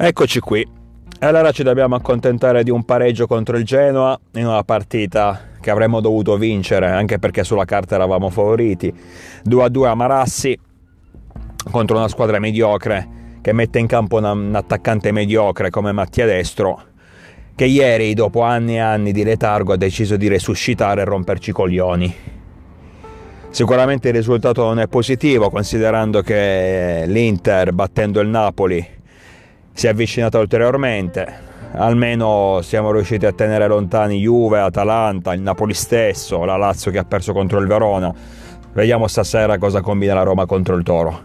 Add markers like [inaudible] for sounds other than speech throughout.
Eccoci qui. Allora ci dobbiamo accontentare di un pareggio contro il Genoa in una partita che avremmo dovuto vincere, anche perché sulla carta eravamo favoriti. 2-2 a Marassi contro una squadra mediocre che mette in campo un attaccante mediocre come Mattia Destro, che ieri, dopo anni e anni di letargo, ha deciso di resuscitare e romperci i coglioni. Sicuramente il risultato non è positivo, considerando che l'Inter, battendo il Napoli, si è avvicinata ulteriormente. Almeno siamo riusciti a tenere lontani Juve, Atalanta, il Napoli stesso, la Lazio che ha perso contro il Verona. Vediamo stasera cosa combina la Roma contro il Toro.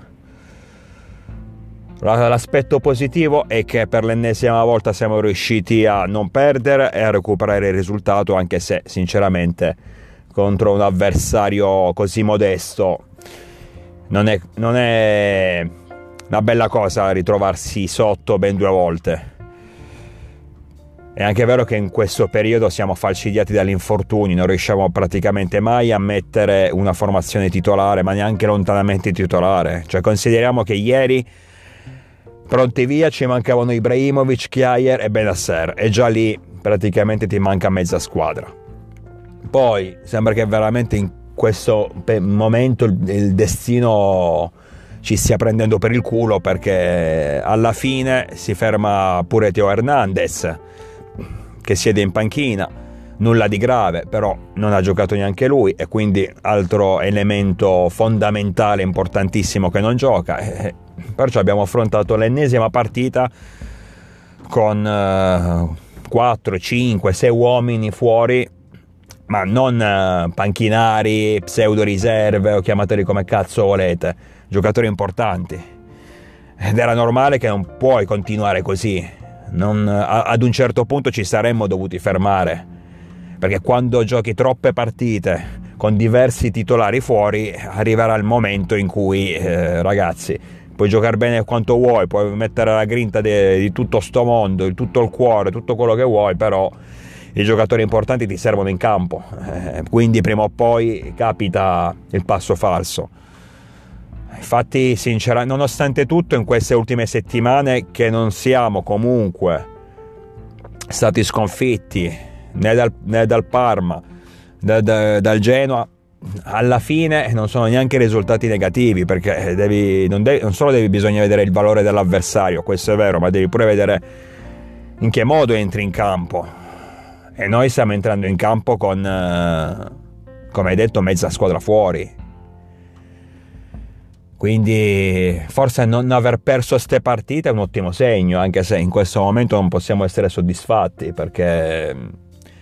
L'aspetto positivo è che per l'ennesima volta siamo riusciti a non perdere e a recuperare il risultato, anche se sinceramente contro un avversario così modesto non è, non è una bella cosa ritrovarsi sotto ben due volte. È anche vero che in questo periodo siamo falcidiati dagli infortuni, non riusciamo praticamente mai a mettere una formazione titolare, ma neanche lontanamente titolare. Cioè consideriamo che ieri pronti via ci mancavano Ibrahimovic, Chiayer e Benasser e già lì praticamente ti manca mezza squadra. Poi sembra che veramente in questo momento il destino ci stia prendendo per il culo perché alla fine si ferma pure Teo Hernandez che siede in panchina. Nulla di grave però non ha giocato neanche lui e quindi altro elemento fondamentale importantissimo che non gioca. Perciò abbiamo affrontato l'ennesima partita con 4, 5, 6 uomini fuori ma non eh, panchinari, pseudo riserve o chiamateli come cazzo volete, giocatori importanti. Ed era normale che non puoi continuare così. Non, ad un certo punto ci saremmo dovuti fermare. Perché quando giochi troppe partite con diversi titolari fuori, arriverà il momento in cui, eh, ragazzi, puoi giocare bene quanto vuoi, puoi mettere la grinta de, di tutto sto mondo, di tutto il cuore, tutto quello che vuoi, però i giocatori importanti ti servono in campo, eh, quindi prima o poi capita il passo falso. Infatti, sinceramente, nonostante tutto, in queste ultime settimane che non siamo comunque stati sconfitti né dal, né dal Parma, da, da, dal Genoa, alla fine non sono neanche risultati negativi perché devi, non, devi, non, solo devi bisogna vedere il valore dell'avversario, questo è vero, ma devi pure vedere in che modo entri in campo e noi stiamo entrando in campo con, eh, come hai detto, mezza squadra fuori. Quindi forse non aver perso queste partite è un ottimo segno, anche se in questo momento non possiamo essere soddisfatti, perché mm,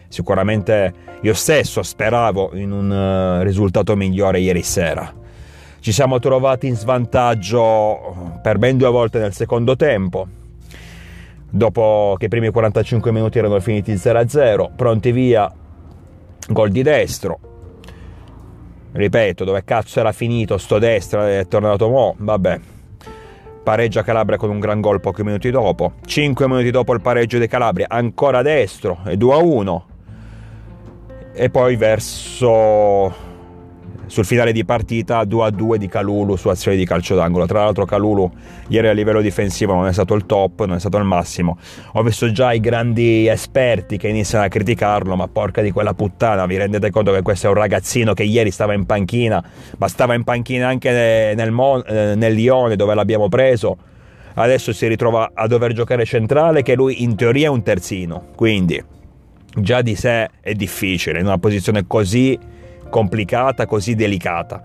sicuramente io stesso speravo in un eh, risultato migliore ieri sera. Ci siamo trovati in svantaggio per ben due volte nel secondo tempo, dopo che i primi 45 minuti erano finiti 0-0, pronti via, gol di destro. Ripeto, dove cazzo era finito sto destro è tornato mo, vabbè. Pareggia Calabria con un gran gol pochi minuti dopo. 5 minuti dopo il pareggio di Calabria, ancora destro e 2-1. E poi verso sul finale di partita 2-2 di Calulu su azione di calcio d'angolo. Tra l'altro Calulu ieri a livello difensivo non è stato il top, non è stato il massimo. Ho visto già i grandi esperti che iniziano a criticarlo, ma porca di quella puttana, vi rendete conto che questo è un ragazzino che ieri stava in panchina, ma stava in panchina anche nel, Mon- eh, nel Lione dove l'abbiamo preso. Adesso si ritrova a dover giocare centrale che lui in teoria è un terzino, quindi già di sé è difficile in una posizione così complicata, così delicata.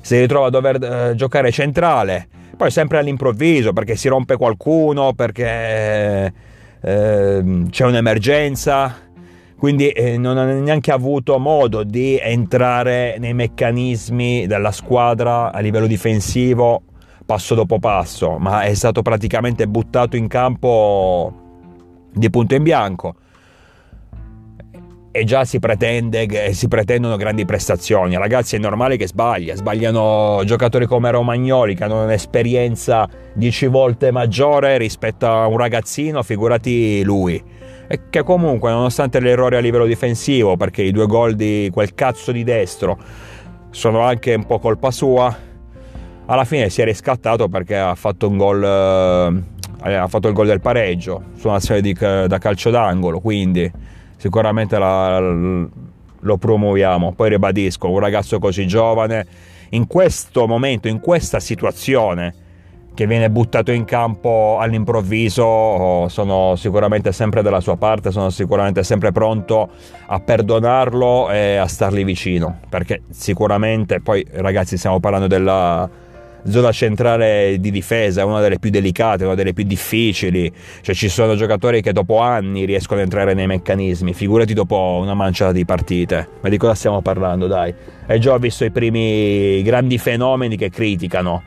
Si ritrova a dover eh, giocare centrale, poi sempre all'improvviso perché si rompe qualcuno, perché eh, c'è un'emergenza, quindi eh, non ha neanche avuto modo di entrare nei meccanismi della squadra a livello difensivo passo dopo passo, ma è stato praticamente buttato in campo di punto in bianco e già si pretende si pretendono grandi prestazioni. Ragazzi, è normale che sbaglia. Sbagliano giocatori come Romagnoli che hanno un'esperienza 10 volte maggiore rispetto a un ragazzino, figurati lui. E che comunque, nonostante l'errore a livello difensivo, perché i due gol di quel cazzo di destro sono anche un po' colpa sua, alla fine si è riscattato perché ha fatto un gol eh, ha fatto il gol del pareggio su un'azione di, da calcio d'angolo, quindi sicuramente la, lo promuoviamo. Poi ribadisco, un ragazzo così giovane, in questo momento, in questa situazione, che viene buttato in campo all'improvviso, sono sicuramente sempre dalla sua parte, sono sicuramente sempre pronto a perdonarlo e a stargli vicino, perché sicuramente poi ragazzi stiamo parlando della zona centrale di difesa, una delle più delicate, una delle più difficili, cioè ci sono giocatori che dopo anni riescono a entrare nei meccanismi, figurati dopo una manciata di partite, ma di cosa stiamo parlando dai? E già visto i primi grandi fenomeni che criticano.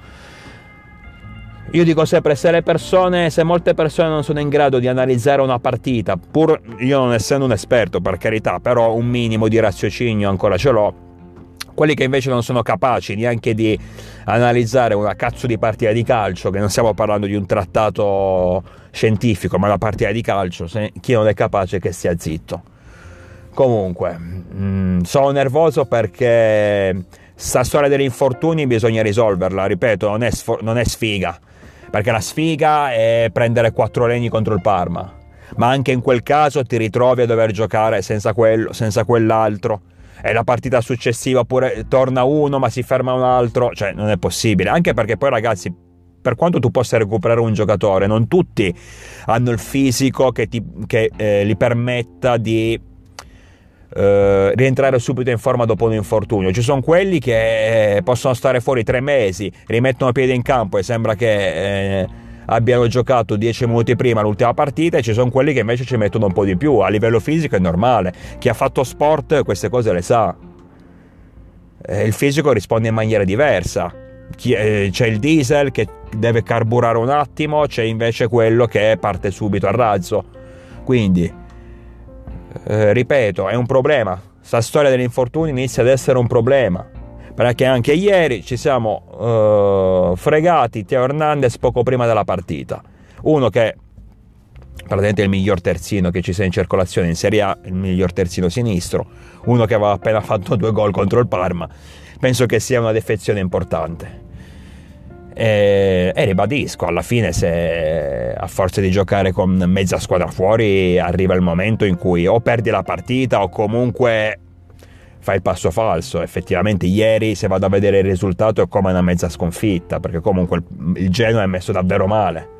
Io dico sempre, se le persone, se molte persone non sono in grado di analizzare una partita, pur io non essendo un esperto per carità, però un minimo di raziocinio ancora ce l'ho, quelli che invece non sono capaci neanche di analizzare una cazzo di partita di calcio, che non stiamo parlando di un trattato scientifico, ma una partita di calcio, se, chi non è capace che stia zitto. Comunque, mh, mm, sono nervoso perché sta storia degli infortuni bisogna risolverla, ripeto, non è, sfo- non è sfiga perché la sfiga è prendere quattro legni contro il Parma, ma anche in quel caso ti ritrovi a dover giocare senza quello, senza quell'altro. E la partita successiva pure torna uno ma si ferma un altro, cioè non è possibile, anche perché poi ragazzi per quanto tu possa recuperare un giocatore, non tutti hanno il fisico che, ti, che eh, gli permetta di eh, rientrare subito in forma dopo un infortunio. Ci sono quelli che eh, possono stare fuori tre mesi, rimettono piede in campo e sembra che eh, abbiano giocato dieci minuti prima l'ultima partita e ci sono quelli che invece ci mettono un po' di più. A livello fisico è normale. Chi ha fatto sport queste cose le sa. Eh, il fisico risponde in maniera diversa. Eh, c'è il diesel che deve carburare un attimo, c'è invece quello che parte subito a razzo. Quindi eh, ripeto, è un problema. Questa storia degli infortuni inizia ad essere un problema. Perché anche ieri ci siamo eh, fregati Teo Hernandez poco prima della partita. Uno che praticamente è il miglior terzino che ci sia in circolazione in Serie A, il miglior terzino sinistro, uno che aveva appena fatto due gol contro il Parma. Penso che sia una defezione importante. E, e, ribadisco, alla fine se a forza di giocare con mezza squadra fuori arriva il momento in cui o perdi la partita o comunque fai il passo falso. Effettivamente ieri se vado a vedere il risultato è come una mezza sconfitta, perché comunque il, Genoa è messo davvero male.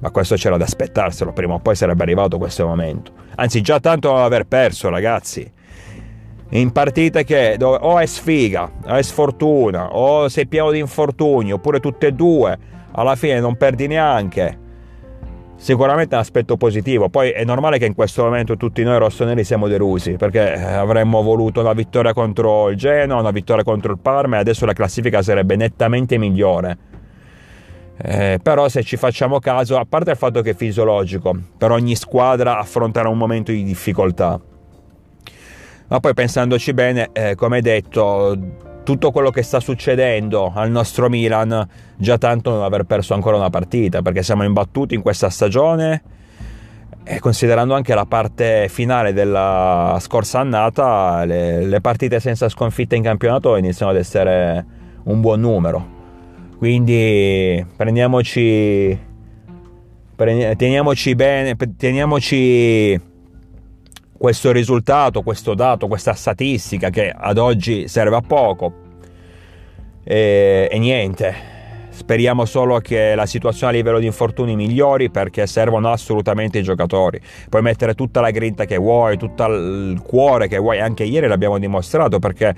Ma questo c'era da aspettarselo, prima o poi sarebbe arrivato questo momento. Anzi, già tanto aver perso, ragazzi in partite che o è sfiga, o è sfortuna, o sei pieno di infortuni, oppure tutte e due, alla fine non perdi neanche. Sicuramente è un aspetto positivo. Poi è normale che in questo momento tutti noi rossoneri siamo delusi perché eh, avremmo voluto una vittoria contro il Genoa, una vittoria contro il Parma e adesso la classifica sarebbe nettamente migliore. Eh, però se ci facciamo caso, a parte il fatto che è fisiologico, per ogni squadra affronterà un momento di difficoltà ma poi pensandoci bene, eh, come detto, tutto quello che sta succedendo al nostro Milan, già tanto non aver perso ancora una partita, perché siamo imbattuti in questa stagione e considerando anche la parte finale della scorsa annata, le, le partite senza sconfitta in campionato iniziano ad essere un buon numero. Quindi prendiamoci, teniamoci bene, teniamoci questo risultato, questo dato, questa statistica che ad oggi serve a poco. E, e, niente, speriamo solo che la situazione a livello di infortuni migliori perché servono assolutamente i giocatori. Puoi mettere tutta la grinta che vuoi, tutto il cuore che vuoi, anche ieri l'abbiamo dimostrato perché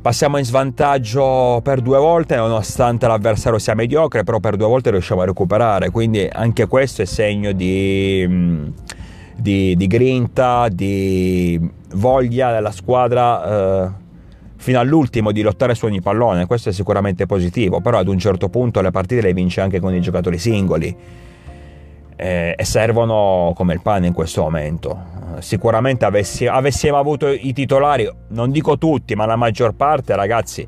passiamo in svantaggio per due volte nonostante l'avversario sia mediocre, però per due volte riusciamo a recuperare, quindi anche questo è segno di di, di grinta, di voglia della squadra eh, fino all'ultimo di lottare su ogni pallone. Questo è sicuramente positivo, però ad un certo punto le partite le vince anche con i giocatori singoli eh, e servono come il pane in questo momento. Sicuramente avessi, avessimo avuto i titolari, non dico tutti, ma la maggior parte, ragazzi,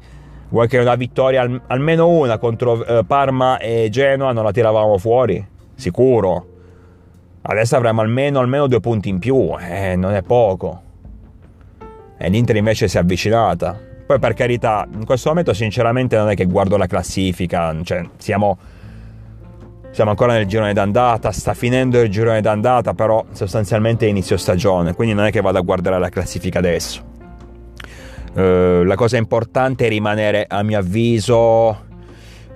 vuoi che una vittoria, al, almeno una contro eh, Parma e Genoa, non la tiravamo fuori? Sicuro Adesso avremo almeno, almeno due punti in più, eh, non è poco. E l'Inter invece si è avvicinata. Poi per carità, in questo momento sinceramente non è che guardo la classifica, cioè siamo, siamo ancora nel girone d'andata, sta finendo il girone d'andata, però sostanzialmente è inizio stagione, quindi non è che vado a guardare la classifica adesso. Uh, la cosa importante è rimanere, a mio avviso,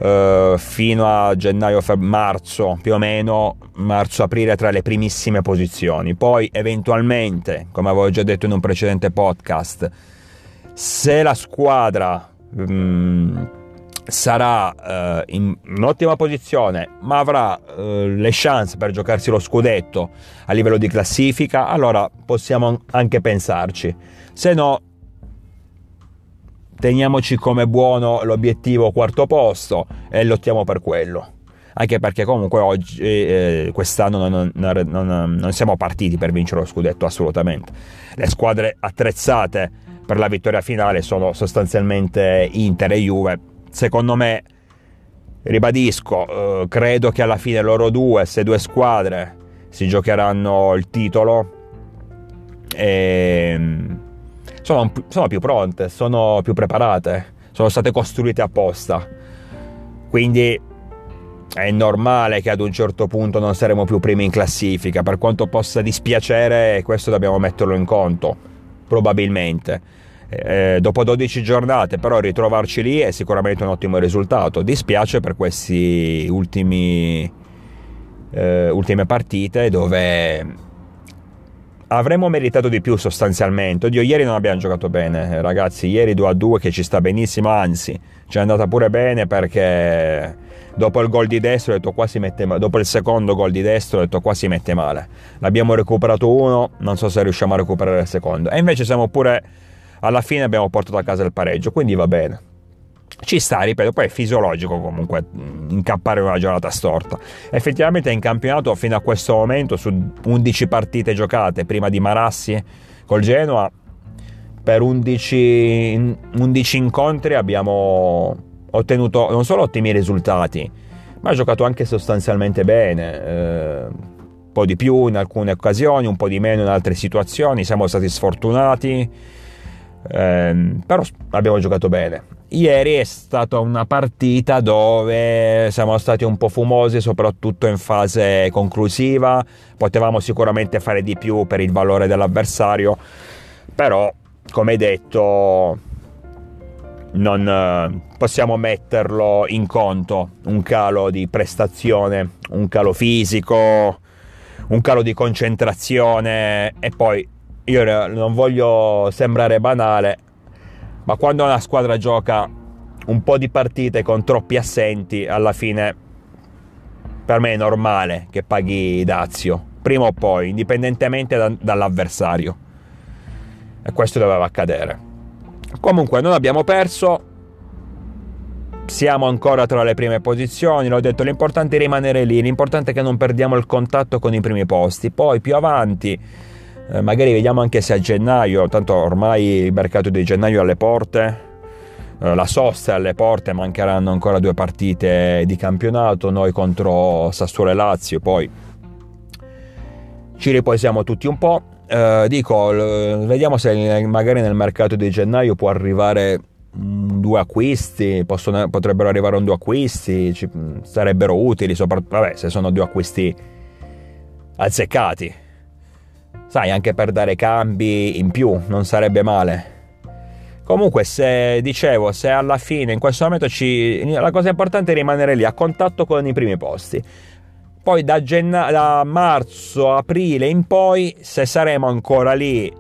uh, fino a gennaio, marzo, più o meno, marzo-aprile tra le primissime posizioni. Poi eventualmente, come avevo già detto in un precedente podcast, se la squadra... Um, sarà eh, in un'ottima posizione, ma avrà eh, le chance per giocarsi lo scudetto a livello di classifica, allora possiamo anche pensarci. Se no, teniamoci come buono l'obiettivo quarto posto e lottiamo per quello. Anche perché comunque oggi, eh, quest'anno non, non, non, non siamo partiti per vincere lo scudetto assolutamente. Le squadre attrezzate per la vittoria finale sono sostanzialmente Inter e Juve secondo me, ribadisco, eh, credo che alla fine loro due, queste due squadre, si giocheranno il titolo e mm, sono, sono più pronte, sono più preparate, sono state costruite apposta. Quindi è normale che ad un certo punto non saremo più primi in classifica, per quanto possa dispiacere, questo dobbiamo metterlo in conto, probabilmente eh, dopo 12 giornate, però ritrovarci lì è sicuramente un ottimo risultato. Dispiace per queste ultime partite dove avremmo meritato di più sostanzialmente. Oddio, ieri non abbiamo giocato bene, ragazzi. Ieri 2 a 2 che ci sta benissimo, anzi, ci è andata pure bene perché dopo il gol di destro ho detto qua si mette male. Dopo il secondo gol di destro ho detto qua si mette male. L'abbiamo recuperato uno, non so se riusciamo a recuperare il secondo. E invece siamo pure alla fine abbiamo portato a casa il pareggio, quindi va bene. Ci sta, ripeto, poi è fisiologico comunque mm, incappare una giornata storta. Effettivamente in campionato fino a questo momento su 11 partite giocate prima di Marassi col Genoa per 11, 11 incontri abbiamo ottenuto non solo ottimi risultati, ma ha giocato anche sostanzialmente bene. Eh, un po' di più in alcune occasioni, un po' di meno in altre situazioni, siamo stati sfortunati eh, però abbiamo giocato bene. Ieri è stata una partita dove siamo stati un po' fumosi, soprattutto in fase conclusiva. Potevamo sicuramente fare di più per il valore dell'avversario, però, come detto, non eh, possiamo metterlo in conto un calo di prestazione, un calo fisico, un calo di concentrazione e poi io non voglio sembrare banale, ma quando una squadra gioca un po' di partite con troppi assenti, alla fine per me è normale che paghi dazio, prima o poi, indipendentemente da, dall'avversario. E questo doveva accadere. Comunque non abbiamo perso, siamo ancora tra le prime posizioni, l'ho detto, l'importante è rimanere lì, l'importante è che non perdiamo il contatto con i primi posti, poi più avanti eh, magari vediamo anche se a gennaio, tanto ormai il mercato di gennaio è alle porte, eh, la sosta è alle porte, mancheranno ancora due partite di campionato, noi contro Sassuolo e Lazio, poi ci riposiamo tutti un po'. Eh, dico, vediamo se magari nel mercato di gennaio può arrivare due acquisti, possono, potrebbero arrivare un due acquisti, ci, sarebbero utili, soprattutto vabbè, se sono due acquisti azzeccati sai, anche per dare cambi in più, non sarebbe male. Comunque, se dicevo, se alla fine in questo momento ci. La cosa importante è rimanere lì a contatto con i primi posti. Poi da, genna... da marzo, aprile in poi, se saremo ancora lì eh,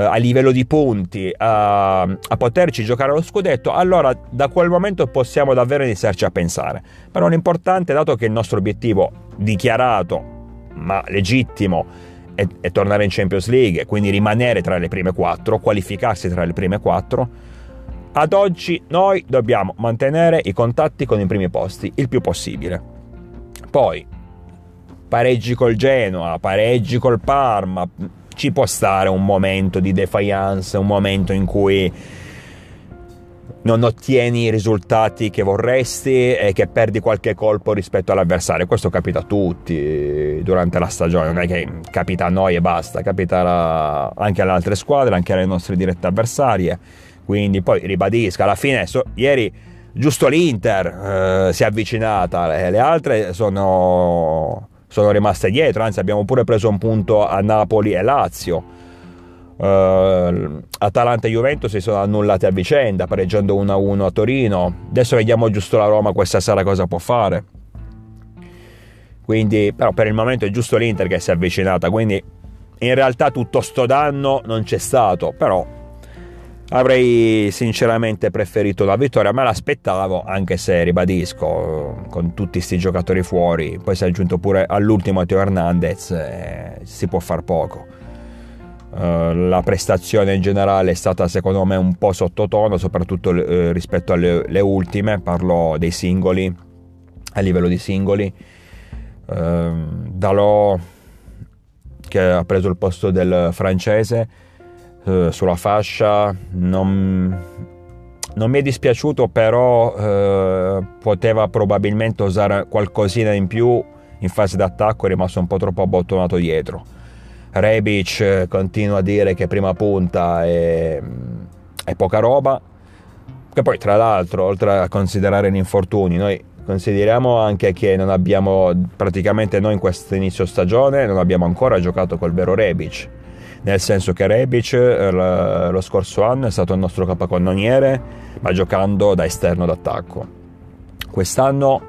a livello di punti a, a poterci giocare allo scudetto, allora da quel momento possiamo davvero iniziarci a pensare. Però l'importante, dato che il nostro obiettivo dichiarato ma legittimo e, e tornare in Champions League, quindi rimanere tra le prime quattro, qualificarsi tra le prime quattro. Ad oggi noi dobbiamo mantenere i contatti con i primi posti il più possibile. Poi pareggi col Genoa, pareggi col Parma, ci può stare un momento di defiance, un momento in cui non ottieni i risultati che vorresti e che perdi qualche colpo rispetto all'avversario. Questo capita a tutti durante la stagione, non è che capita a noi e basta, capita anche alle altre squadre, anche alle nostre dirette avversarie. Quindi poi ribadisco, alla fine so, ieri giusto l'Inter eh, si è avvicinata, le, le altre sono, sono, rimaste dietro, anzi abbiamo pure preso un punto a Napoli e Lazio. Uh, Atalanta e Juventus si sono annullate a vicenda, pareggiando 1-1 a Torino. Adesso vediamo giusto la Roma questa sera cosa può fare. Quindi, però per il momento è giusto l'Inter che si è avvicinata, quindi in realtà tutto sto danno non c'è stato, però avrei sinceramente preferito la vittoria, me l'aspettavo, anche se ribadisco, con tutti questi giocatori fuori, poi si è aggiunto pure all'ultimo Teo Hernandez, eh, si può far poco. Uh, la prestazione in generale è stata secondo me un po' sottotono, soprattutto uh, rispetto alle, ultime, parlo dei singoli, a livello di singoli. Uh, Dalò che ha preso il posto del francese eh, sulla fascia. Non, non, mi è dispiaciuto, però eh, poteva probabilmente usare qualcosina in più in fase d'attacco, è rimasto un po' troppo abbottonato dietro. Rebic eh, continua a dire che prima punta è, è poca roba, che poi tra l'altro, oltre a considerare gli infortuni, noi Consideriamo anche che non abbiamo, praticamente noi in questo inizio stagione, non abbiamo ancora giocato col vero Rebic, nel senso che Rebic eh, lo scorso anno è stato il nostro capocannoniere, ma giocando da esterno d'attacco. Quest'anno,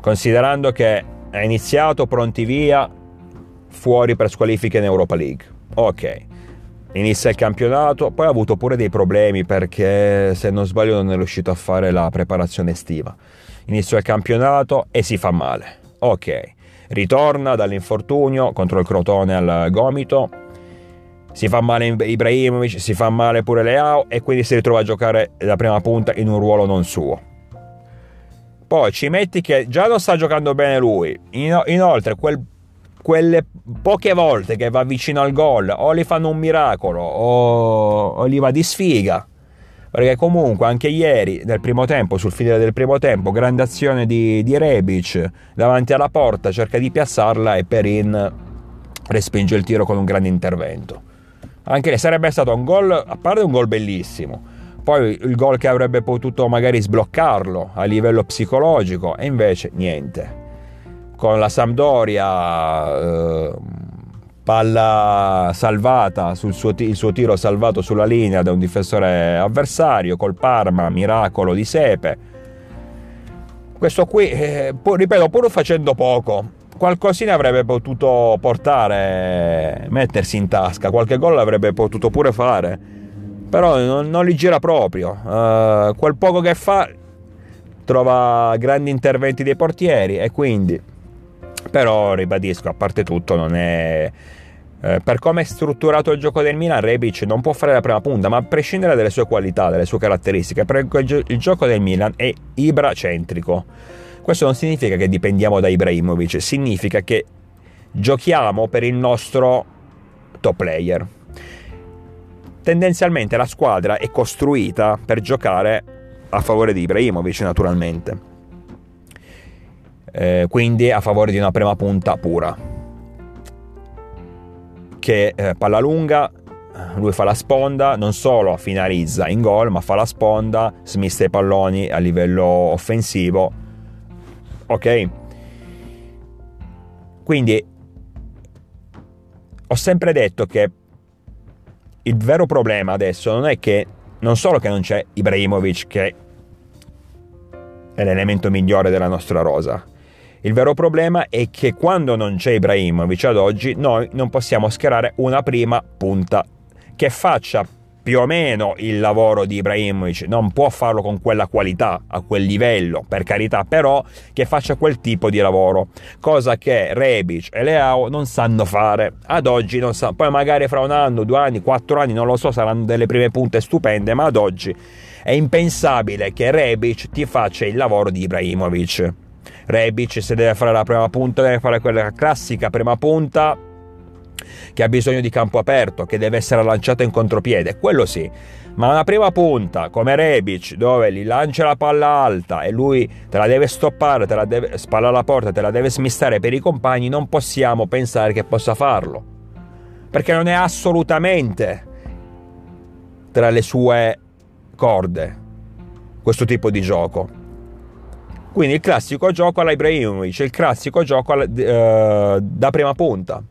considerando che è iniziato pronti via, fuori per squalifiche in Europa League. Ok, inizia il campionato, poi ha avuto pure dei problemi perché se non sbaglio non è riuscito a fare la preparazione estiva inizio del campionato e si fa male. Ok, ritorna dall'infortunio contro il Crotone al gomito, si fa male Ibrahimovic, si fa male pure Leao e quindi si ritrova a giocare la prima punta in un ruolo non suo. Poi ci metti che già non sta giocando bene lui, inoltre quel, quelle poche volte che va vicino al gol o gli fanno un miracolo o, o gli va di sfiga perché comunque anche ieri nel primo tempo, sul finire del primo tempo, grande azione di, di Rebic davanti alla porta, cerca di piazzarla e Perin respinge il tiro con un grande intervento. Anche sarebbe stato un gol, a parte un gol bellissimo, poi il gol che avrebbe potuto magari sbloccarlo a livello psicologico e invece niente. Con la Sampdoria eh, palla salvata, suo, il suo tiro salvato sulla linea da un difensore avversario, col Parma, miracolo di Sepe. Questo qui, eh, ripeto, pur facendo poco, qualcosina avrebbe potuto portare, mettersi in tasca, qualche gol avrebbe potuto pure fare, però non, non li gira proprio. Uh, quel poco che fa trova grandi interventi dei portieri e quindi però ribadisco a parte tutto non è eh, per come è strutturato il gioco del Milan, Rebic non può fare la prima punta, ma a prescindere dalle sue qualità, dalle sue caratteristiche, il gioco del Milan è Ibra-centrico. Questo non significa che dipendiamo da Ibrahimovic, significa che giochiamo per il nostro top player. Tendenzialmente la squadra è costruita per giocare a favore di Ibrahimovic, naturalmente. Eh, quindi a favore di una prima punta pura che eh, palla lunga, lui fa la sponda, non solo finalizza in gol, ma fa la sponda, smista i palloni a livello offensivo. Ok? Quindi ho sempre detto che il vero problema adesso non è che non solo che non c'è Ibrahimovic che è l'elemento migliore della nostra rosa, il vero problema è che quando non c'è Ibrahimovic ad oggi, noi non possiamo schierare una prima punta che faccia più o meno il lavoro di Ibrahimovic, non può farlo con quella qualità, a quel livello, per carità, però che faccia quel tipo di lavoro, cosa che Rebic e Leao non sanno fare, ad oggi non sanno, poi magari fra un anno, due anni, quattro anni, non lo so, saranno delle prime punte stupende, ma ad oggi è impensabile che Rebic ti faccia il lavoro di Ibrahimovic. Rebic se deve fare la prima punta deve fare quella classica prima punta che ha bisogno di campo aperto, che deve essere lanciata in contropiede, quello sì. Ma una prima punta come Rebic, dove gli lancia la palla alta e lui te la deve stoppare, te la deve spalla alla porta, te la deve smistare per i compagni, non possiamo pensare che possa farlo. Perché non è assolutamente tra le sue corde questo tipo di gioco. Quindi il classico gioco alla Ibrahimovic, il classico gioco alla, eh, da prima punta.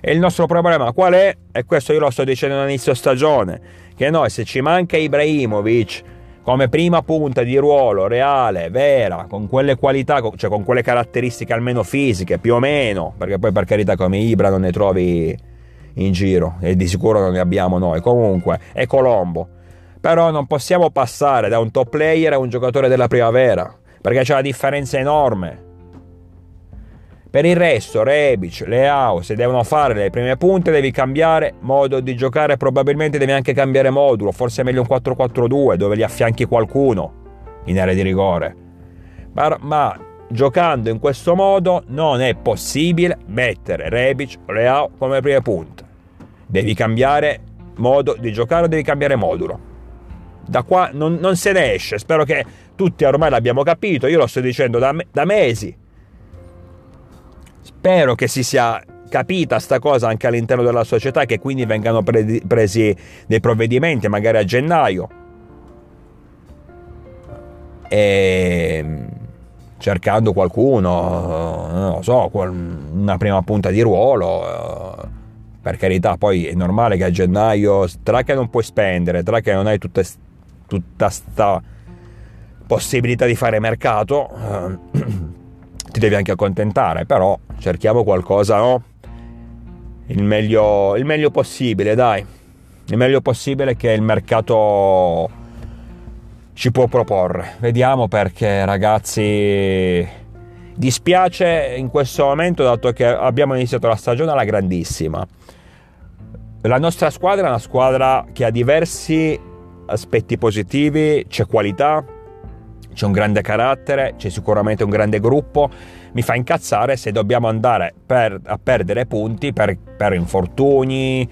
E il nostro problema qual è? E questo io lo sto dicendo all'inizio stagione, che noi se ci manca Ibrahimovic come prima punta di ruolo reale, vera, con quelle qualità, cioè con quelle caratteristiche almeno fisiche, più o meno, perché poi per carità come Ibra non ne trovi in giro e di sicuro non ne abbiamo noi. Comunque è Colombo. Però non possiamo passare da un top player a un giocatore della primavera, perché c'è una differenza enorme. Per il resto, Rebic, Leao, se devono fare le prime punte devi cambiare modo di giocare, probabilmente devi anche cambiare modulo, forse è meglio un 4-4-2 dove li affianchi qualcuno in area di rigore. Ma, ma giocando in questo modo non è possibile mettere Rebic Leao come prime punte. Devi cambiare modo di giocare, devi cambiare modulo. Da qua non, non se ne esce, spero che tutti ormai l'abbiamo capito, io lo sto dicendo da, da mesi Spero che si sia capita sta cosa anche all'interno della società, che quindi vengano pre- presi dei provvedimenti, magari a gennaio. E cercando qualcuno, non lo so, una prima punta di ruolo. Per carità, poi è normale che a gennaio, tra che non puoi spendere, tra che non hai tutta, tutta sta possibilità di fare mercato, [clears throat] ti devi anche accontentare, però cerchiamo qualcosa, no? Il meglio, il meglio possibile, dai. Il meglio possibile che il mercato ci può proporre. Vediamo perché, ragazzi, dispiace in questo momento, dato che abbiamo iniziato la stagione alla grandissima. La nostra squadra è una squadra che ha diversi aspetti positivi, c'è qualità, c'è un grande carattere, c'è sicuramente un grande gruppo. Mi fa incazzare se dobbiamo andare per, a perdere punti per, per infortuni,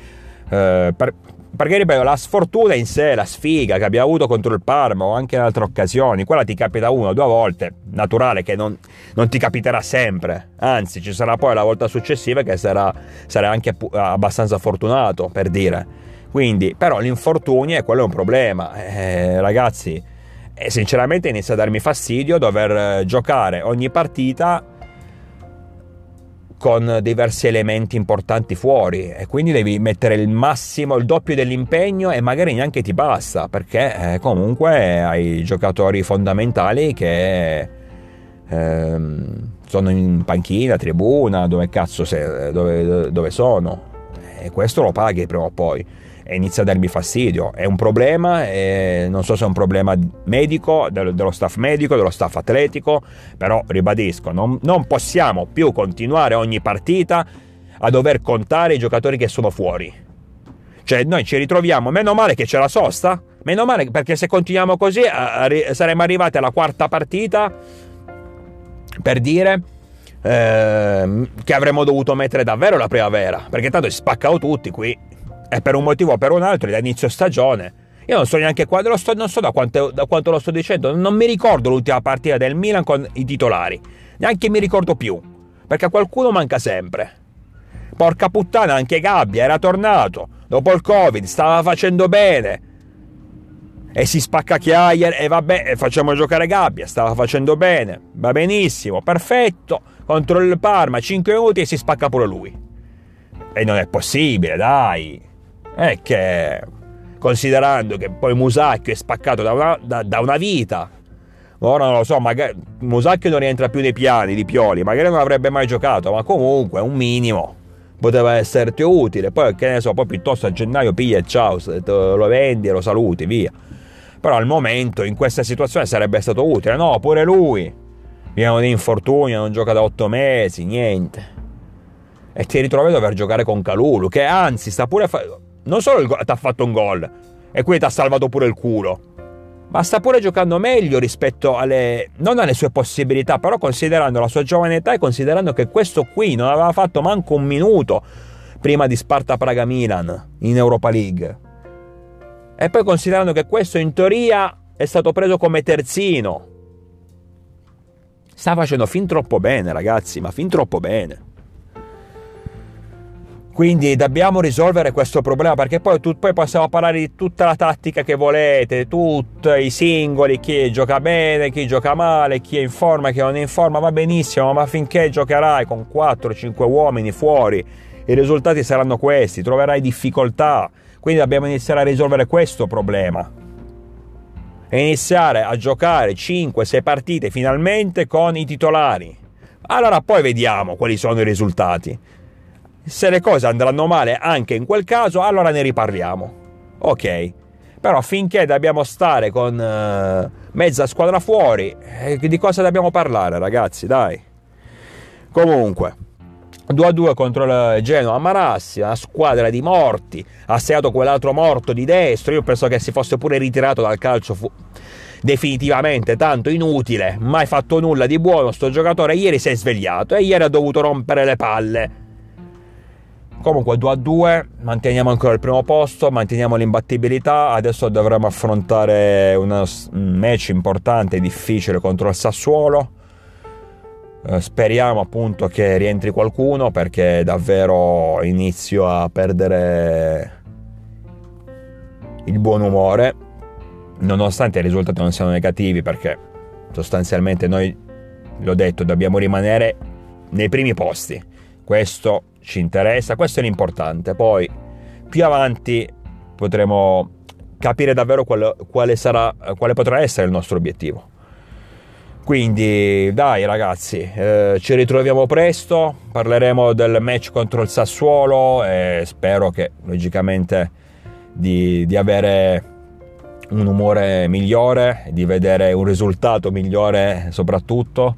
eh, per, perché ripeto, la sfortuna in sé, la sfiga che abbiamo avuto contro il Parma o anche in altre occasioni, quella ti capita una o due volte, naturale che non, non, ti capiterà sempre, anzi ci sarà poi la volta successiva che sarà, sarai anche abbastanza fortunato per dire. Quindi, però l'infortunio è quello è un problema, eh, ragazzi e sinceramente inizia a darmi fastidio dover eh, giocare ogni partita con diversi elementi importanti fuori. E quindi devi mettere il massimo, il doppio dell'impegno e magari neanche ti basta perché eh, comunque hai giocatori fondamentali che ehm, sono in panchina, tribuna, dove cazzo sei, dove, dove sono e questo lo paghi prima o poi e inizia a darmi fastidio. È un problema, non so se è un problema medico, dello staff medico, dello staff atletico, però ribadisco, non, non possiamo più continuare ogni partita a dover contare i giocatori che sono fuori. Cioè noi ci ritroviamo, meno male che c'è la sosta, meno male perché se continuiamo così saremmo arrivati alla quarta partita per dire eh, che avremmo dovuto mettere davvero la primavera, perché tanto si spaccano tutti qui e per un motivo o per un altro da inizio stagione. Io non so neanche quando, sto, non so da quanto, da quanto lo sto dicendo, non mi ricordo l'ultima partita del Milan con i titolari, neanche mi ricordo più, perché qualcuno manca sempre. Porca puttana, anche Gabbia era tornato, dopo il Covid, stava facendo bene. E si spacca Chiaia e vabbè, facciamo giocare Gabbia, stava facendo bene, va benissimo, perfetto, contro il Parma, 5 minuti e si spacca pure lui. E non è possibile, dai. È che considerando che poi Musacchio è spaccato da una, da, da una vita. Ora non lo so magari Musacchio non rientra più nei piani di Pioli magari non avrebbe mai giocato ma comunque un minimo. Poteva esserti utile. Poi che ne so poi piuttosto a gennaio piglia e ciao lo vendi e lo saluti via. Però al momento in questa situazione sarebbe stato utile no? Pure lui viene di infortunio non gioca da otto mesi niente e ti ritrovi a dover giocare con Calulu che anzi sta pure fa- non solo ti ha fatto un gol e quindi ti ha salvato pure il culo, ma sta pure giocando meglio rispetto alle non alle sue possibilità, però considerando la sua giovane età e considerando che questo qui non aveva fatto manco un minuto prima di Sparta Praga Milan in Europa League. E poi considerando che questo in teoria è stato preso come terzino. Sta facendo fin troppo bene, ragazzi, ma fin troppo bene. Quindi dobbiamo risolvere questo problema perché poi, tu, poi, possiamo parlare di tutta la tattica che volete, tutti i singoli, chi gioca bene, chi gioca male, chi è in forma, chi non è in forma, va benissimo, ma finché giocherai con 4-5 uomini fuori, i risultati saranno questi, troverai difficoltà. Quindi dobbiamo iniziare a risolvere questo problema. E iniziare a giocare 5-6 partite finalmente con i titolari. Allora poi vediamo quali sono i risultati. Se le cose andranno male anche in quel caso, allora ne riparliamo. Ok. Però finché dobbiamo stare con uh, mezza squadra fuori, eh, di cosa dobbiamo parlare, ragazzi? Dai. Comunque, 2-2 contro il Genoa. A Marassi, una squadra di morti, ha segnato quell'altro morto di destro, io penso che si fosse pure ritirato dal calcio fu- definitivamente, tanto inutile, mai fatto nulla di buono sto giocatore, ieri si è svegliato e ieri ha dovuto rompere le palle. Comunque 2 a 2, manteniamo ancora il primo posto, manteniamo l'imbattibilità, adesso dovremo affrontare un match importante difficile contro il Sassuolo. Eh, speriamo appunto che rientri qualcuno perché davvero inizio a perdere il buon umore, nonostante i risultati non siano negativi perché sostanzialmente noi, l'ho detto, dobbiamo rimanere nei primi posti. Questo ci interessa, questo è l'importante. Poi più avanti potremo capire davvero quale, quale, sarà, quale potrà essere il nostro obiettivo. Quindi dai ragazzi, eh, ci ritroviamo presto, parleremo del match contro il Sassuolo e spero che logicamente di, di avere un umore migliore, di vedere un risultato migliore soprattutto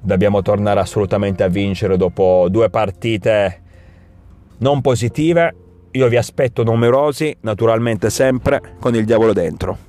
dobbiamo tornare assolutamente a vincere dopo due partite non positive. Io vi aspetto numerosi, naturalmente sempre con il diavolo dentro.